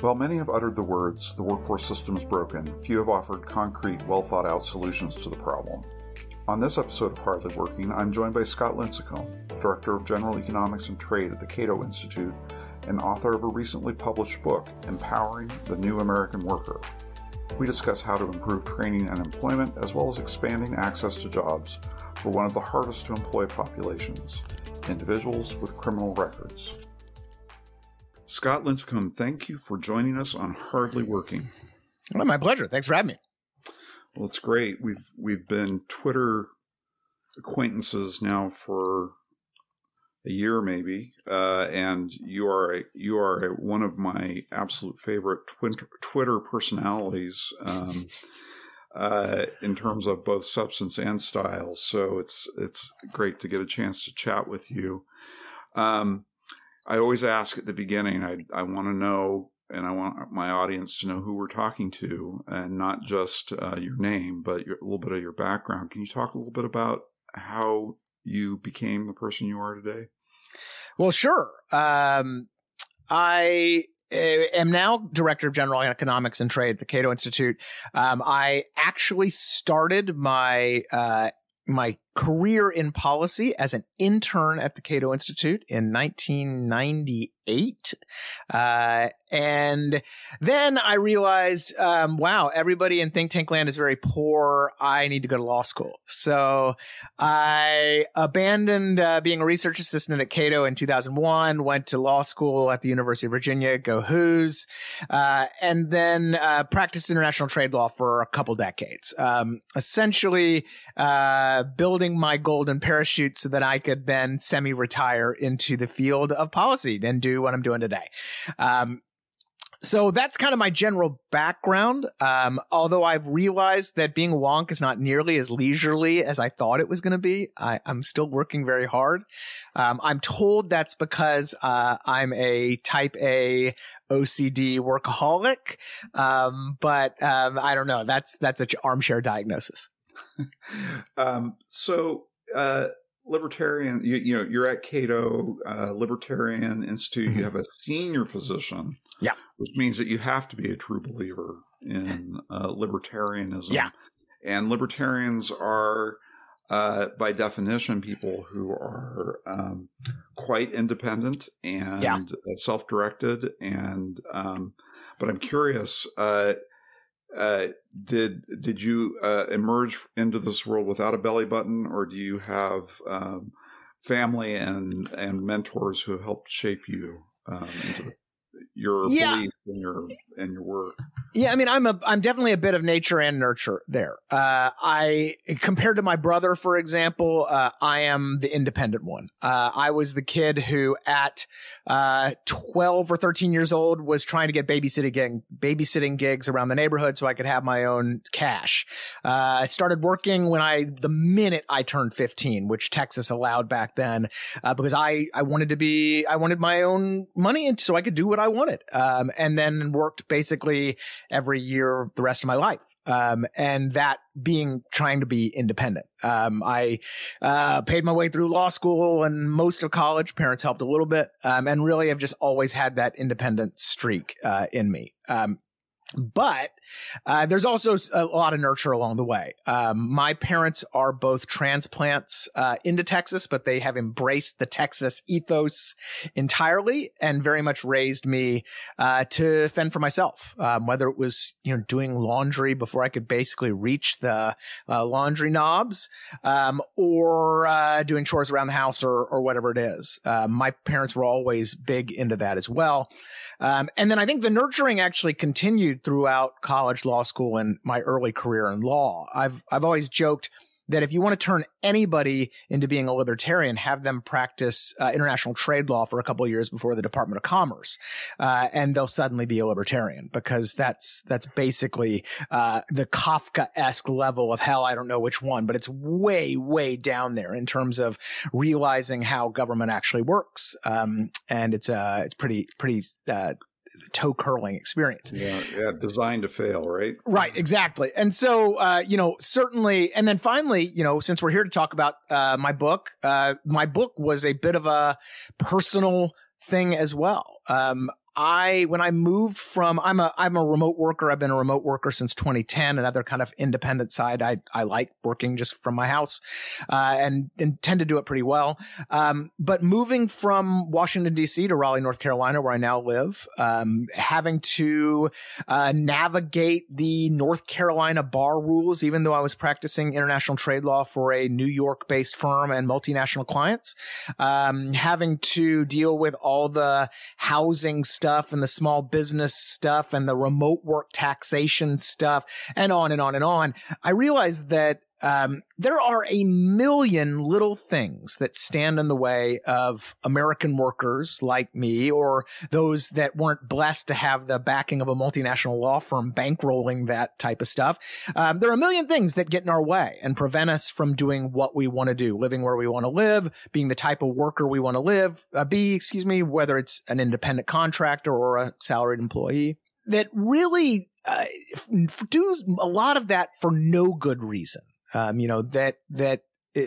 While many have uttered the words, the workforce system is broken, few have offered concrete, well thought out solutions to the problem. On this episode of Hardly Working, I'm joined by Scott Lincicome, Director of General Economics and Trade at the Cato Institute and author of a recently published book, Empowering the New American Worker. We discuss how to improve training and employment, as well as expanding access to jobs for one of the hardest to employ populations individuals with criminal records. Scott Lincicome, thank you for joining us on Hardly Working. Well, my pleasure. Thanks for having me. Well, it's great. We've we've been Twitter acquaintances now for a year, maybe, uh, and you are a, you are a, one of my absolute favorite Twitter, Twitter personalities um, uh, in terms of both substance and style. So it's it's great to get a chance to chat with you. Um, I always ask at the beginning, I, I want to know, and I want my audience to know who we're talking to, and not just uh, your name, but your, a little bit of your background. Can you talk a little bit about how you became the person you are today? Well, sure. Um, I eh, am now director of general economics and trade at the Cato Institute. Um, I actually started my uh, my career in policy as an intern at the Cato Institute in 1998. Uh, and then I realized, um, wow, everybody in think tank land is very poor. I need to go to law school. So I abandoned uh, being a research assistant at Cato in 2001, went to law school at the University of Virginia, go Hoos, uh, and then uh, practiced international trade law for a couple decades. Um, essentially, uh, building my golden parachute so that I could then semi retire into the field of policy and do what I'm doing today. Um, so that's kind of my general background. Um, although I've realized that being wonk is not nearly as leisurely as I thought it was going to be. I, am still working very hard. Um, I'm told that's because uh, I'm a type A OCD workaholic. Um, but um, I don't know. That's that's an armchair diagnosis. um, so, uh, libertarian, you, you, know, you're at Cato uh, Libertarian Institute. Mm-hmm. You have a senior position, yeah, which means that you have to be a true believer in uh, libertarianism. Yeah, and libertarians are. Uh, by definition, people who are um, quite independent and yeah. self-directed, and um, but I'm curious. Uh, did did you uh, emerge into this world without a belly button, or do you have um, family and and mentors who helped shape you um, into the, your yeah. belief in your in your work? Yeah, I mean, I'm a I'm definitely a bit of nature and nurture there. Uh, I compared to my brother, for example, uh, I am the independent one. Uh, I was the kid who, at uh, 12 or 13 years old, was trying to get babysitting babysitting gigs around the neighborhood so I could have my own cash. Uh, I started working when I the minute I turned 15, which Texas allowed back then, uh, because I I wanted to be I wanted my own money and so I could do what I wanted. Um, and then worked basically every year the rest of my life. Um, and that being trying to be independent. Um, I uh, paid my way through law school and most of college. Parents helped a little bit, um, and really I've just always had that independent streak uh, in me. Um, but uh, there's also a lot of nurture along the way. Um, my parents are both transplants uh, into Texas, but they have embraced the Texas ethos entirely and very much raised me uh, to fend for myself. Um, whether it was you know doing laundry before I could basically reach the uh, laundry knobs, um, or uh, doing chores around the house, or or whatever it is. Uh, my parents were always big into that as well. Um, and then I think the nurturing actually continued throughout college, law school, and my early career in law. I've, I've always joked that if you want to turn anybody into being a libertarian, have them practice uh, international trade law for a couple of years before the Department of Commerce, uh, and they'll suddenly be a libertarian because that's that's basically uh, the Kafka-esque level of hell. I don't know which one, but it's way way down there in terms of realizing how government actually works, um, and it's uh it's pretty pretty uh, toe curling experience. Yeah, yeah, designed to fail, right? Right, exactly. And so, uh, you know, certainly, and then finally, you know, since we're here to talk about uh, my book, uh, my book was a bit of a personal thing as well. Um, I when I moved from I'm a I'm a remote worker. I've been a remote worker since 2010. Another kind of independent side. I I like working just from my house, uh, and and tend to do it pretty well. Um, but moving from Washington D.C. to Raleigh, North Carolina, where I now live, um, having to uh, navigate the North Carolina bar rules, even though I was practicing international trade law for a New York-based firm and multinational clients, um, having to deal with all the housing stuff and the small business stuff and the remote work taxation stuff and on and on and on, I realized that um, there are a million little things that stand in the way of American workers like me or those that weren't blessed to have the backing of a multinational law firm bankrolling that type of stuff. Um, there are a million things that get in our way and prevent us from doing what we want to do, living where we want to live, being the type of worker we want to live, uh, be, excuse me, whether it's an independent contractor or a salaried employee that really uh, do a lot of that for no good reason um, you know that that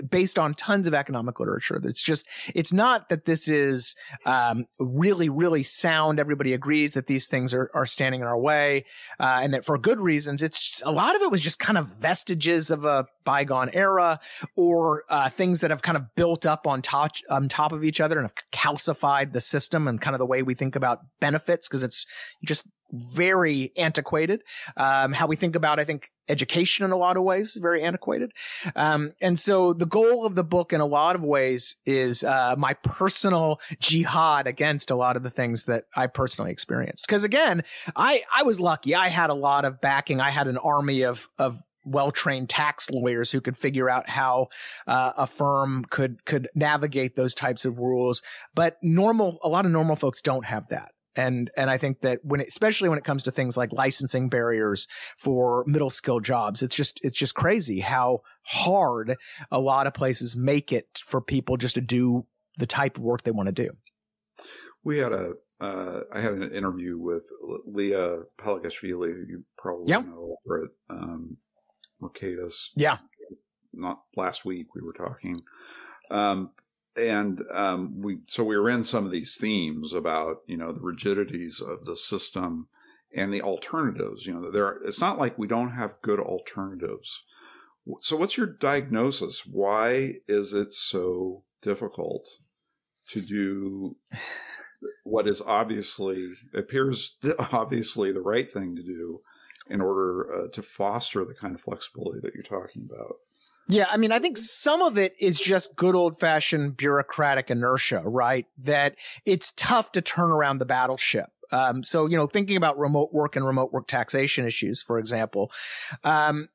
based on tons of economic literature. It's just, it's not that this is um, really, really sound. Everybody agrees that these things are, are standing in our way uh, and that for good reasons. It's just, a lot of it was just kind of vestiges of a bygone era or uh, things that have kind of built up on top, on top of each other and have calcified the system and kind of the way we think about benefits because it's just very antiquated. Um, how we think about, I think, education in a lot of ways very antiquated. Um, and so the goal of the book in a lot of ways is uh, my personal jihad against a lot of the things that I personally experienced. Because again, I I was lucky. I had a lot of backing. I had an army of of well-trained tax lawyers who could figure out how uh, a firm could could navigate those types of rules but normal a lot of normal folks don't have that and and I think that when especially when it comes to things like licensing barriers for middle skill jobs, it's just it's just crazy how hard a lot of places make it for people just to do the type of work they want to do. We had a uh, I had an interview with Liya Palagashvili, who you probably yep. know over at um, Mercatus. Yeah. Not last week we were talking. Um, and um, we so we were in some of these themes about you know the rigidities of the system and the alternatives. You know, there are, it's not like we don't have good alternatives. So, what's your diagnosis? Why is it so difficult to do what is obviously appears obviously the right thing to do in order uh, to foster the kind of flexibility that you're talking about? Yeah, I mean, I think some of it is just good old fashioned bureaucratic inertia, right? That it's tough to turn around the battleship. Um, so, you know, thinking about remote work and remote work taxation issues, for example, um,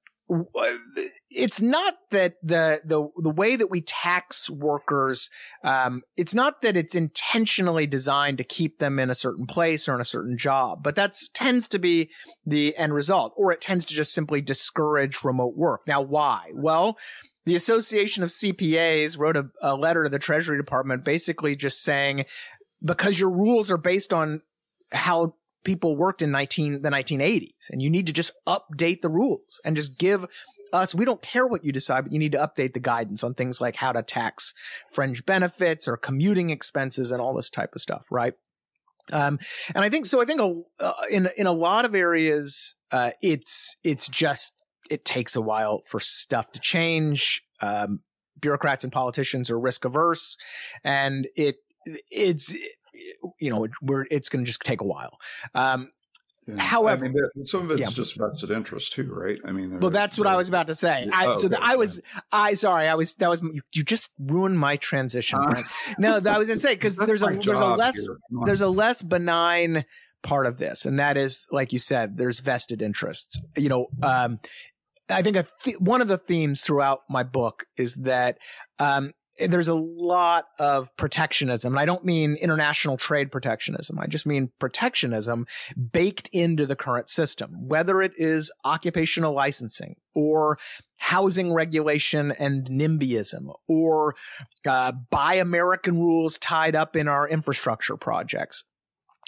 it's not that the the the way that we tax workers um, it's not that it's intentionally designed to keep them in a certain place or in a certain job but that tends to be the end result or it tends to just simply discourage remote work. Now why? Well the association of cpas wrote a, a letter to the treasury department basically just saying because your rules are based on how people worked in 19 the 1980s and you need to just update the rules and just give us we don't care what you decide but you need to update the guidance on things like how to tax fringe benefits or commuting expenses and all this type of stuff right um, and I think so. I think uh, in in a lot of areas, uh, it's it's just it takes a while for stuff to change. Um, bureaucrats and politicians are risk averse, and it it's you know, we're it's going to just take a while. Um, yeah. However, I mean, some of it's yeah. just vested interest too, right? I mean, well, that's what I was about to say. I, oh, so okay. the, I was, I sorry, I was that was you, you just ruined my transition. Uh, no, that was say because there's a there's a less there's a less benign part of this, and that is like you said, there's vested interests. You know, um, I think th- one of the themes throughout my book is that um, there's a lot of protectionism. And I don't mean international trade protectionism. I just mean protectionism baked into the current system, whether it is occupational licensing or housing regulation and NIMBYism or uh, buy American rules tied up in our infrastructure projects.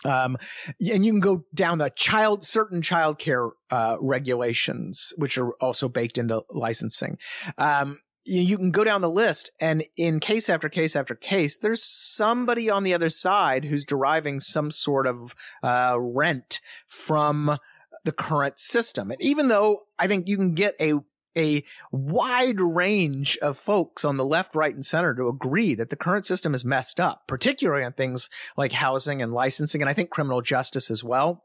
Um, and you can go down the child, certain childcare, uh, regulations, which are also baked into licensing. Um, you, can go down the list and in case after case after case, there's somebody on the other side who's deriving some sort of uh, rent from the current system. And even though I think you can get a a wide range of folks on the left, right, and center to agree that the current system is messed up, particularly on things like housing and licensing, and I think criminal justice as well.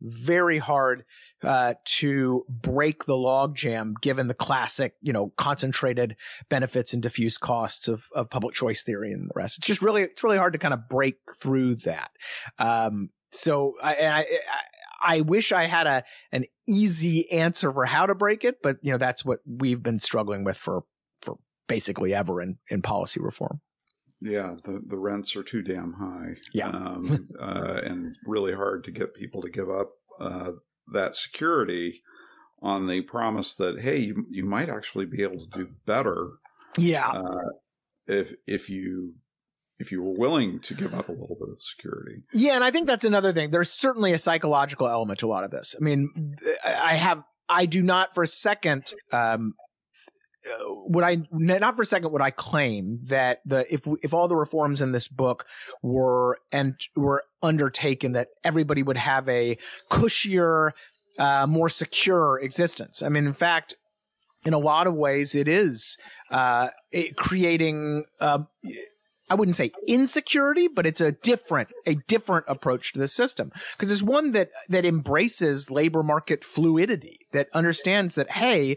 Very hard uh, to break the logjam given the classic, you know, concentrated benefits and diffuse costs of, of public choice theory and the rest. It's just really, it's really hard to kind of break through that. Um, so I, I, I I wish I had a an easy answer for how to break it, but you know that's what we've been struggling with for for basically ever in in policy reform. Yeah, the the rents are too damn high. Yeah, um, uh, and really hard to get people to give up uh, that security on the promise that hey, you you might actually be able to do better. Yeah, uh, if if you if you were willing to give up a little bit of security. Yeah, and I think that's another thing. There's certainly a psychological element to a lot of this. I mean, I have I do not for a second um would I not for a second would I claim that the if if all the reforms in this book were and were undertaken that everybody would have a cushier uh, more secure existence. I mean, in fact, in a lot of ways, it is uh, it creating um, I wouldn't say insecurity, but it's a different, a different approach to the system. Because it's one that, that embraces labor market fluidity, that understands that, hey,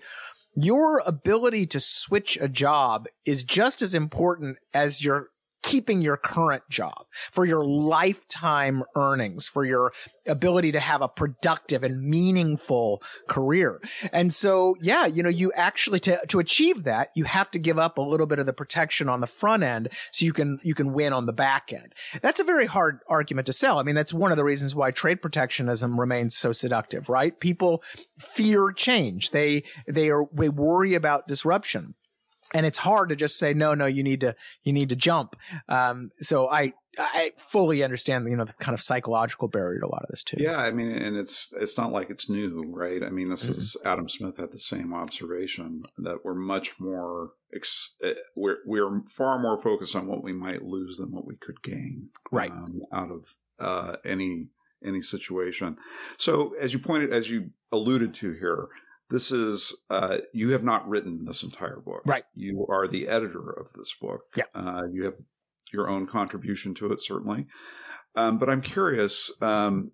your ability to switch a job is just as important as your keeping your current job, for your lifetime earnings, for your ability to have a productive and meaningful career. And so, yeah, you know, you actually to to achieve that, you have to give up a little bit of the protection on the front end so you can you can win on the back end. That's a very hard argument to sell. I mean, that's one of the reasons why trade protectionism remains so seductive, right? People fear change. They they are they worry about disruption and it's hard to just say no no you need to you need to jump. Um, so i i fully understand you know the kind of psychological barrier to a lot of this too. Yeah i mean and it's it's not like it's new right? I mean this mm-hmm. is adam smith had the same observation that we're much more ex- eh, we're we're far more focused on what we might lose than what we could gain right. um, out of uh, any any situation. So as you pointed as you alluded to here this is uh, you have not written this entire book. Right. You are the editor of this book. Yeah. Uh, you have your own contribution to it certainly. Um, but i'm curious um,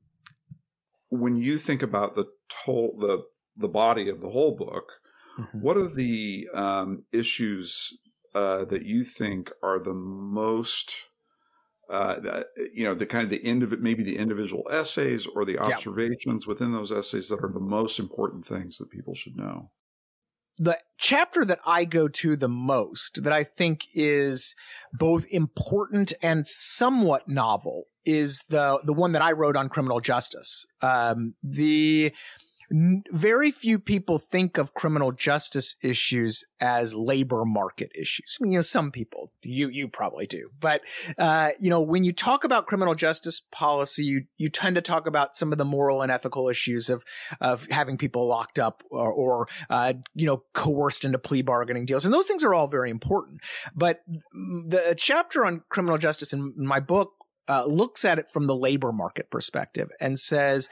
when you think about the whole the the body of the whole book mm-hmm. what are the um, issues uh, that you think are the most uh, you know, the kind of the end of it, maybe the individual essays or the observations yeah. within those essays that are the most important things that people should know. The chapter that I go to the most, that I think is both important and somewhat novel, is the the one that I wrote on criminal justice. Um, the very few people think of criminal justice issues as labor market issues. I mean, you know, some people, you you probably do, but uh, you know, when you talk about criminal justice policy, you you tend to talk about some of the moral and ethical issues of of having people locked up or, or uh, you know coerced into plea bargaining deals, and those things are all very important. But the chapter on criminal justice in my book uh, looks at it from the labor market perspective and says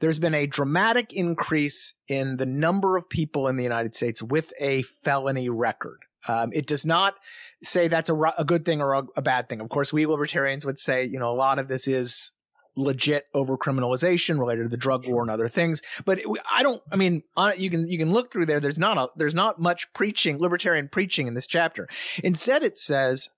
there's been a dramatic increase in the number of people in the United States with a felony record. Um, it does not say that's a, a good thing or a, a, bad thing. Of course, we libertarians would say, you know, a lot of this is legit over criminalization related to the drug war and other things. But it, I don't. I mean, you can you can look through there. There's not a there's not much preaching libertarian preaching in this chapter. Instead, it says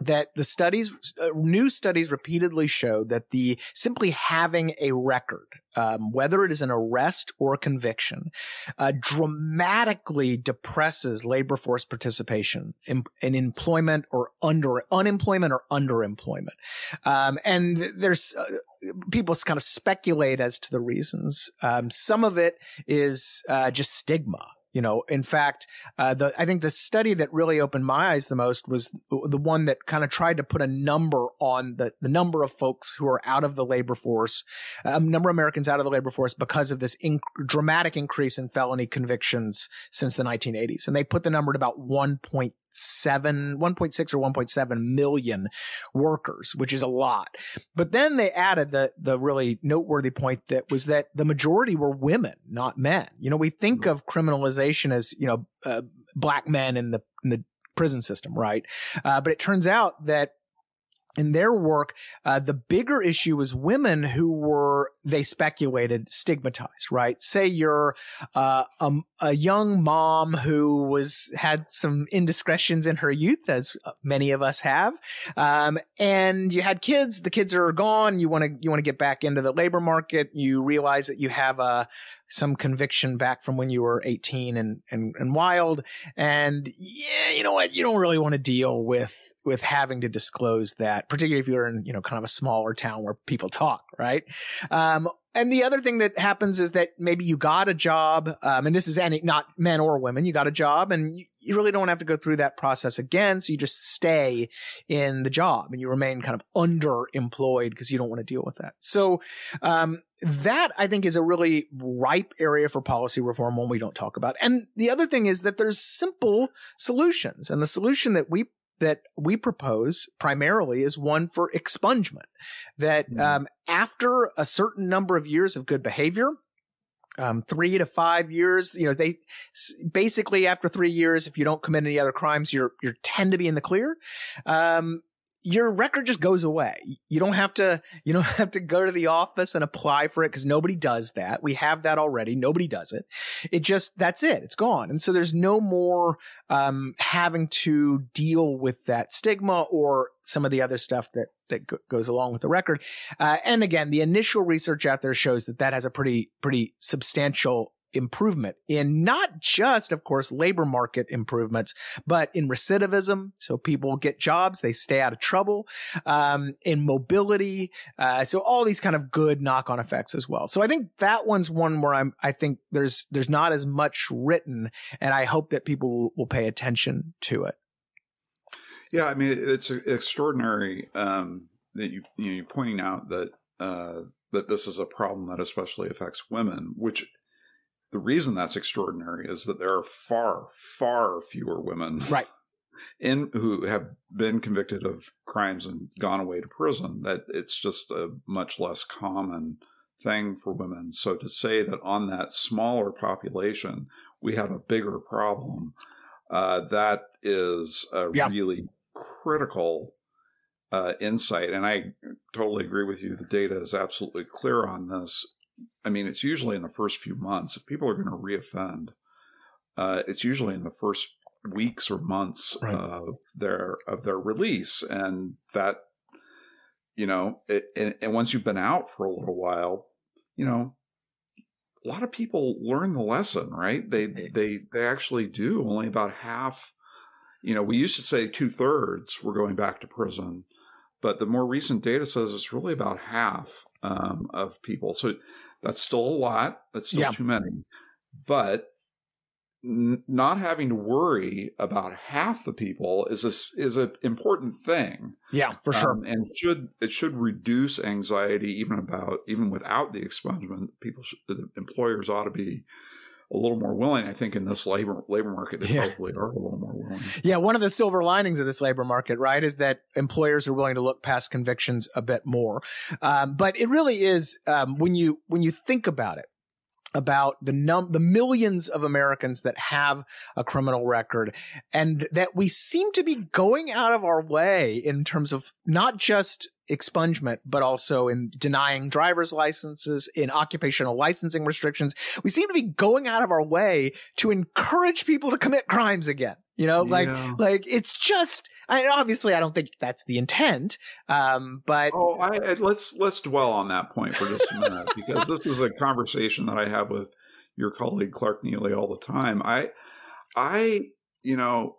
that the studies, uh, new studies repeatedly show that the simply having a record, um, whether it is an arrest or a conviction, uh, dramatically depresses labor force participation in, in, employment or under unemployment or underemployment. Um, and there's uh, people kind of speculate as to the reasons. Um, some of it is uh, just stigma You know, in fact, uh, the I think the study that really opened my eyes the most was the one that kind of tried to put a number on the the number of folks who are out of the labor force, a um, number of Americans out of the labor force because of this inc- dramatic increase in felony convictions since the 1980s, and they put the number at about 1.7, 1.6 or 1.7 million workers, which is a lot. But then they added the the really noteworthy point that was that the majority were women, not men. You know, we think of criminalization as you know uh, black men in the in the prison system, right? Uh, but it turns out that in their work, uh, the bigger issue was women who were, they speculated, stigmatized, right? Say you're uh, a, a, young mom who was had some indiscretions in her youth, as many of us have, um, and you had kids. The kids are gone. You want to you want to get back into the labor market. You realize that you have a uh, some conviction back from when you were 18 and, and, and wild. And yeah, you know what? You don't really want to deal with with having to disclose that, particularly if you're in, you know, kind of a smaller town where people talk, right? Um, and the other thing that happens is that maybe you got a job, um, and this is any not men or women. You got a job, and you, you, really don't have to go through that process again. So you just stay in the job, and you remain kind of underemployed because you don't want to deal with that. So um, that I think is a really ripe area for policy reform. when we don't talk about. And the other thing is that there's simple solutions, and the solution that we that we propose primarily is one for expungement. That mm. um, after a certain number of years of good behavior, um, three to five years, you know, they basically after three years, if you don't commit any other crimes, you're you tend to be in the clear. Um, your record just goes away. You don't have to, you don't have to go to the office and apply for it because nobody does that. We have that already. Nobody does it. It just, that's it. It's gone. And so there's no more, um, having to deal with that stigma or some of the other stuff that, that goes along with the record. Uh, and again, the initial research out there shows that that has a pretty, pretty substantial improvement in not just, of course, labor market improvements, but in recidivism. So people get jobs, they stay out of trouble, um, in mobility. Uh, so all these kind of good knock on effects as well. So I think that one's one where I'm, I think there's, there's not as much written and I hope that people will, will pay attention to it. Yeah. I mean, it's extraordinary, um, that you, you know, you're pointing out that, uh, that this is a problem that especially affects women, which the reason that's extraordinary is that there are far, far fewer women, right, in who have been convicted of crimes and gone away to prison. That it's just a much less common thing for women. So to say that on that smaller population we have a bigger problem, uh, that is a yeah. really critical uh, insight. And I totally agree with you. The data is absolutely clear on this. I mean, it's usually in the first few months. If people are going to reoffend, uh, it's usually in the first weeks or months right. of their of their release, and that you know, it, and, and once you've been out for a little while, you know, a lot of people learn the lesson, right? They they they actually do. Only about half. You know, we used to say two thirds were going back to prison, but the more recent data says it's really about half um, of people. So that's still a lot. That's still yeah. too many. But n- not having to worry about half the people is a, is an important thing. Yeah, for sure. Um, and should it should reduce anxiety even about even without the expungement. People, should, the employers ought to be a little more willing. I think in this labor labor market, they yeah. probably are a little more willing. Yeah, one of the silver linings of this labor market, right, is that employers are willing to look past convictions a bit more. Um, but it really is um, when you when you think about it about the num the millions of Americans that have a criminal record and that we seem to be going out of our way in terms of not just expungement, but also in denying driver's licenses, in occupational licensing restrictions. We seem to be going out of our way to encourage people to commit crimes again. You know, like, yeah. like it's just, I obviously I don't think that's the intent. Um, but oh, I, let's let's dwell on that point for just a minute because this is a conversation that I have with your colleague Clark Neily, all the time. I, I, you know,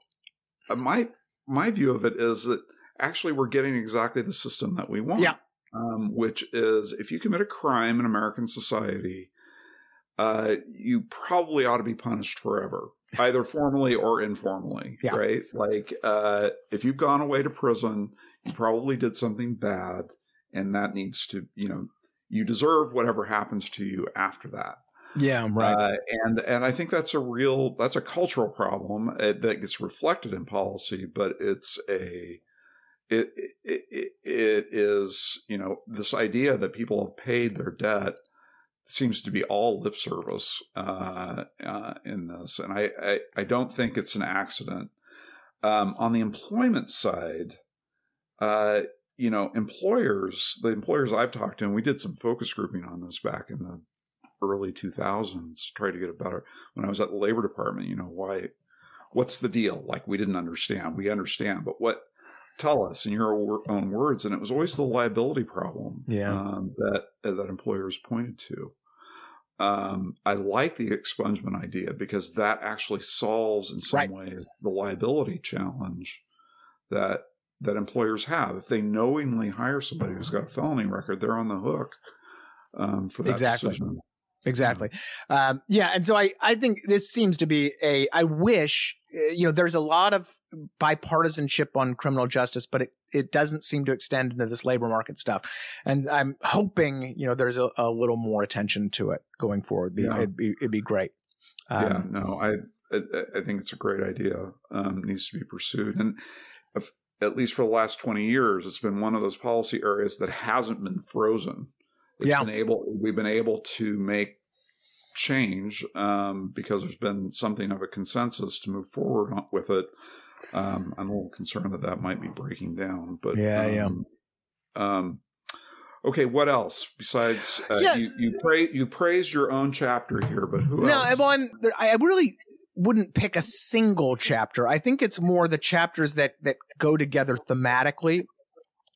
my my view of it is that actually we're getting exactly the system that we want. Yeah. Um, which is if you commit a crime in American society, uh, you probably ought to be punished forever, either formally or informally, Yeah. right? Like, uh, if you've gone away to prison, you probably did something bad, and that needs to, you know, you deserve whatever happens to you after that. Yeah, Uh, and and I think that's a real that's a cultural problem uh, that gets reflected in policy, but it's a it, it it is you know this idea that people have paid their debt seems to be all lip service uh, uh, in this, and I, I I don't think it's an accident. Um, on the employment side, uh, you know, employers, the employers I've talked to, and we did some focus grouping on this back in the early 2000s, tried to get a better, when I was at the labor department, you know, why, what's the deal? Like, we didn't understand. We understand, but what, tell us in your own words. And it was always the liability problem Yeah. um, that, that employers pointed to. Um, I like the expungement idea because that actually solves in some Right. ways the liability challenge that that employers have. If they knowingly hire somebody who's got a felony record, they're on the hook um, for that Exactly. decision. Exactly. Um, yeah, and so I I think this seems to be a. I wish uh, you know there's a lot of bipartisanship on criminal justice, but it it doesn't seem to extend into this labor market stuff. And I'm hoping you know there's a, a little more attention to it going forward. Be, Yeah. it'd be it'd be great. Um, yeah, no, I, I I think it's a great idea. Um, needs to be pursued, and if, at least for the last twenty years, it's been one of those policy areas that hasn't been frozen. It's Yeah. been able. We've been able to make change um, because there's been something of a consensus to move forward on, with it. Um, I'm a little concerned that that might be breaking down, but Yeah, yeah. um, Um, okay, what else besides uh, Yeah. you? You pray you praised your own chapter here, but who No, else? and I really wouldn't pick a single chapter. I think it's more the chapters that that go together thematically.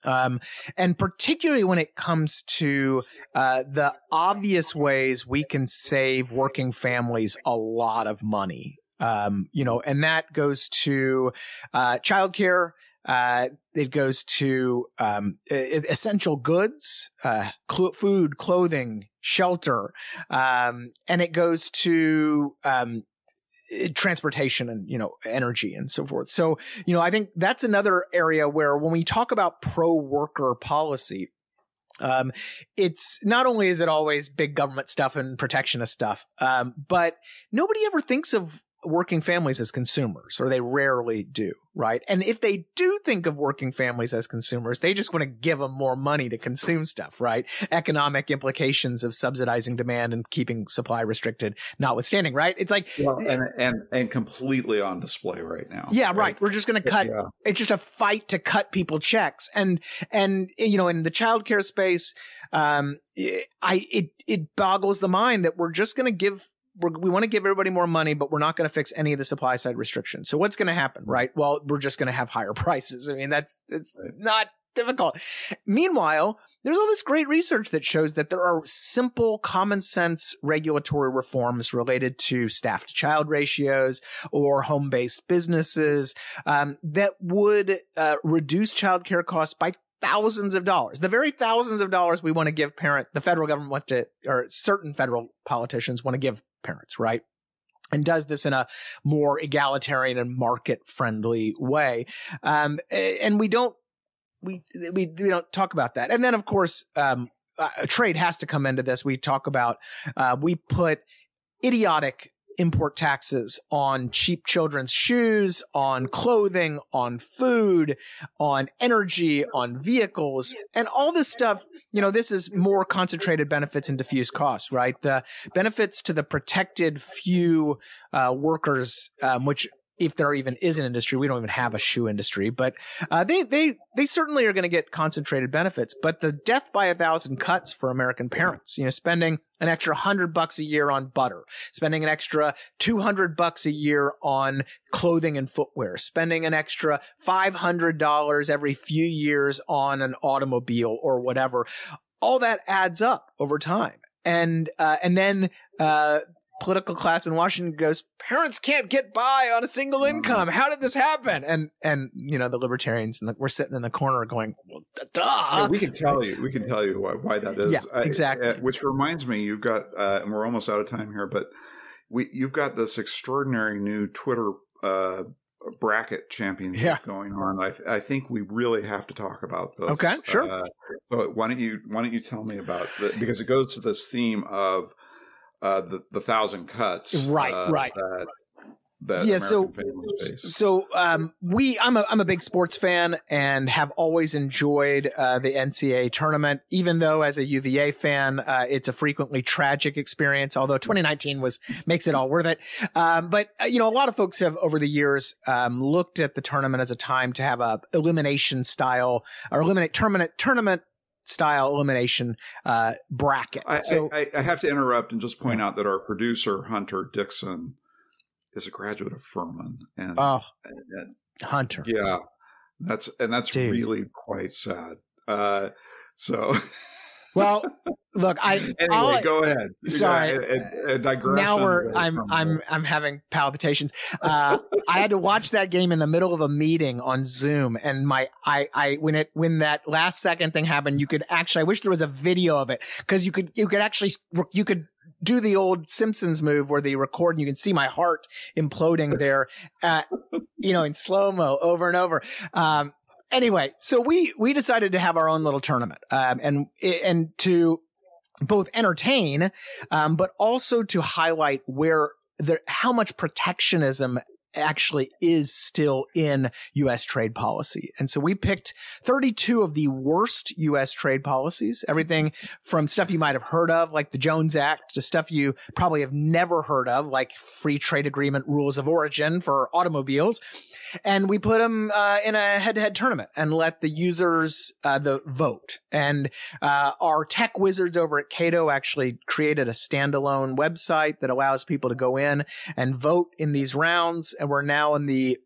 Um, and particularly when it comes to uh, the obvious ways we can save working families a lot of money. Um, you know, and that goes to uh, childcare. Uh, it goes to um, essential goods, uh, cl- food, clothing, shelter, um, and it goes to um, transportation and you know energy and so forth. So you know I think that's another area where when we talk about pro worker policy. Um, it's not only is it always big government stuff and protectionist stuff, um, but nobody ever thinks of working families as consumers, or they rarely do, right? And if they do think of working families as consumers, they just want to give them more money to consume stuff, right? Economic implications of subsidizing demand and keeping supply restricted, notwithstanding, right? It's like, Well, and and and completely on display right now. yeah, right. We're just going to cut Yeah. it's just a fight to cut people checks and and you know in the childcare space um i it it boggles the mind that we're just going to give we want to give everybody more money, but we're not going to fix any of the supply side restrictions. So what's going to happen, right? Well, we're just going to have higher prices. I mean, that's it's not difficult. Meanwhile, there's all this great research that shows that there are simple, common sense regulatory reforms related to staff to child ratios or home based businesses um, that would uh, reduce childcare costs by thousands of dollars. The very thousands of dollars we want to give parent, the federal government want to, or certain federal politicians want to give parents, right? And does this in a more egalitarian and market friendly way. Um, and we don't, we, we, we don't talk about that. And then of course, um, uh, trade has to come into this. We talk about, uh, we put idiotic import taxes on cheap children's shoes, on clothing, on food, on energy, on vehicles, and all this stuff. You know, this is more concentrated benefits and diffuse costs, right? The benefits to the protected few uh, workers, um, which if there even is an industry, we don't even have a shoe industry, but uh, they they they certainly are going to get concentrated benefits. But the death by a thousand cuts for American parents, you know, spending an extra hundred bucks a year on butter, spending an extra two hundred bucks a year on clothing and footwear, spending an extra five hundred dollars every few years on an automobile or whatever, all that adds up over time, and uh, and then. Uh, political class in Washington goes, parents can't get by on a single Mm-hmm. income. How did this happen? And and you know the libertarians and we're sitting in the corner going, well, duh. Yeah, we can tell you. We can tell you why, why that is. Yeah, I- exactly. uh, which reminds me, you've got, uh, and we're almost out of time here, but we you've got this extraordinary new Twitter uh, bracket championship Yeah. going on. I, th- I think we really have to talk about this. Okay, sure. Uh, so why don't you why don't you tell me about the, because it goes to this theme of uh, the the thousand cuts. Right, uh, right. That, that Yeah, American so- So um, we, I'm a, I'm a big sports fan and have always enjoyed uh, the NCAA tournament. Even though as a UVA fan, uh, it's a frequently tragic experience. Although 2019 was makes it all worth it. Um, but uh, you know, a lot of folks have over the years um, looked at the tournament as a time to have a elimination style or eliminate tournament tournament style elimination uh, bracket. I, so I, I have to interrupt and just point out that our producer Hunter Dixon is a graduate of Furman, and, oh, and- and- Hunter. yeah, that's and that's Dude. really quite sad. Uh, so Well, look, I anyway, all I- go ahead. Sorry. got a, a, a digression now we're I'm I'm I'm having palpitations. Uh, I had to watch that game in the middle of a meeting on Zoom, and my I I when it when that last second thing happened, you could actually I wish there was a video of it because you could you could actually you could do the old Simpsons move where they record and you can see my heart imploding there, uh, you know, in slow mo over and over. Um, anyway, so we we decided to have our own little tournament, um, and and to both entertain, um, but also to highlight where there how much protectionism actually is still in U.S. trade policy. And so we picked 32 of the worst U.S. trade policies, everything from stuff you might have heard of, like the Jones Act, to stuff you probably have never heard of, like free trade agreement rules of origin for automobiles. And we put them uh, in a head-to-head tournament and let the users uh, the vote. And uh, our tech wizards over at Cato actually created a standalone website that allows people to go in and vote in these rounds. We're now in the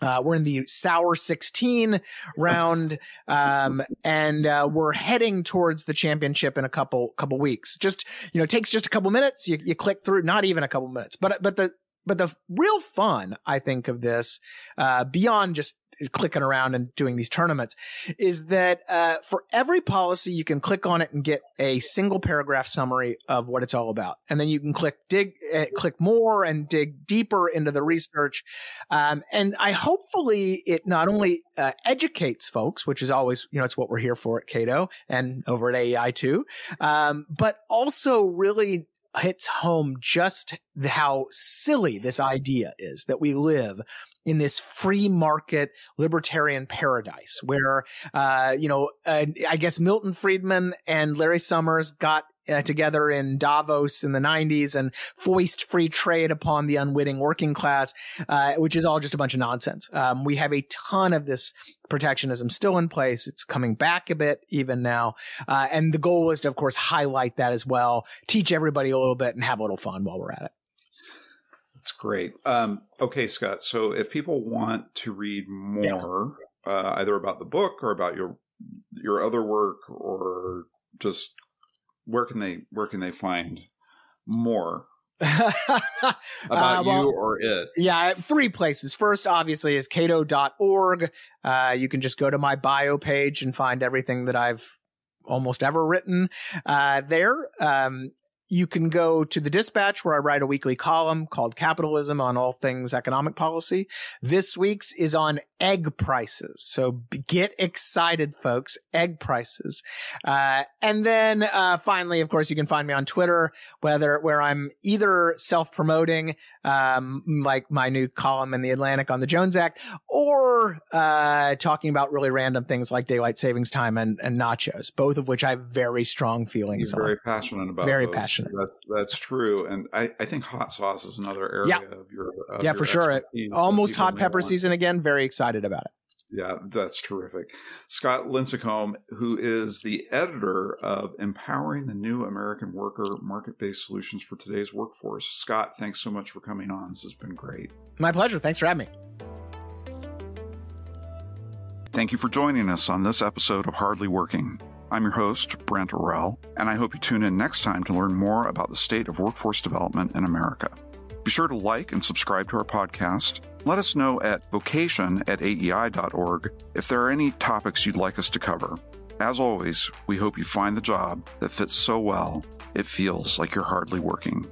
uh, we're in the sour 16 round, um, and uh, we're heading towards the championship in a couple couple weeks. Just you know, it takes just a couple minutes. You, you click through, not even a couple minutes, but but the but the real fun I think of this, uh, beyond just clicking around and doing these tournaments is that uh, for every policy you can click on it and get a single paragraph summary of what it's all about. And then you can click dig uh, click more and dig deeper into the research. Um, and i hopefully it not only uh, educates folks which is always you know it's what we're here for at cato and over at aei too um, but also really hits home just how silly this idea is that we live in this free market libertarian paradise where, uh, you know, uh, I guess Milton Friedman and Larry Summers got uh, together in Davos in the 90s and foist free trade upon the unwitting working class, uh, which is all just a bunch of nonsense. Um, we have a ton of this protectionism still in place. It's coming back a bit even now. Uh, and the goal is to, of course, highlight that as well, teach everybody a little bit and have a little fun while we're at it. That's great. Um, okay, Scott. So if people want to read more, uh, either about the book or about your your other work, or just where can they where can they find more about Uh, well, you or it? Yeah, three places. First, obviously, is cato.org. Uh, you can just go to my bio page and find everything that I've almost ever written uh, there. Um, you can go to the dispatch where I write a weekly column called Capitalism on all things economic policy. This week's is on egg prices. So get excited, folks. Egg prices. Uh, and then, uh, finally, of course, you can find me on Twitter, whether, where I'm either self promoting, um, like my new column in the Atlantic on the Jones Act, or, uh, talking about really random things like daylight savings time and, and nachos, both of which I have very strong feelings You're on. very passionate about. Very those. passionate. That's that's true, and I, I think hot sauce is another area Yeah. of your. Of Yeah, your for sure. Almost hot pepper season again. Very excited about it. Yeah, that's terrific. Scott Lincicome, who is the editor of Empowering the New American Worker Market Based Solutions for Today's Workforce. Scott, thanks so much for coming on. This has been great. My pleasure. Thanks for having me. Thank you for joining us on this episode of Hardly Working. I'm your host, Brent Orrell, and I hope you tune in next time to learn more about the state of workforce development in America. Be sure to like and subscribe to our podcast. Let us know at vocation at aei.org if there are any topics you'd like us to cover. As always, we hope you find the job that fits so well it feels like you're hardly working.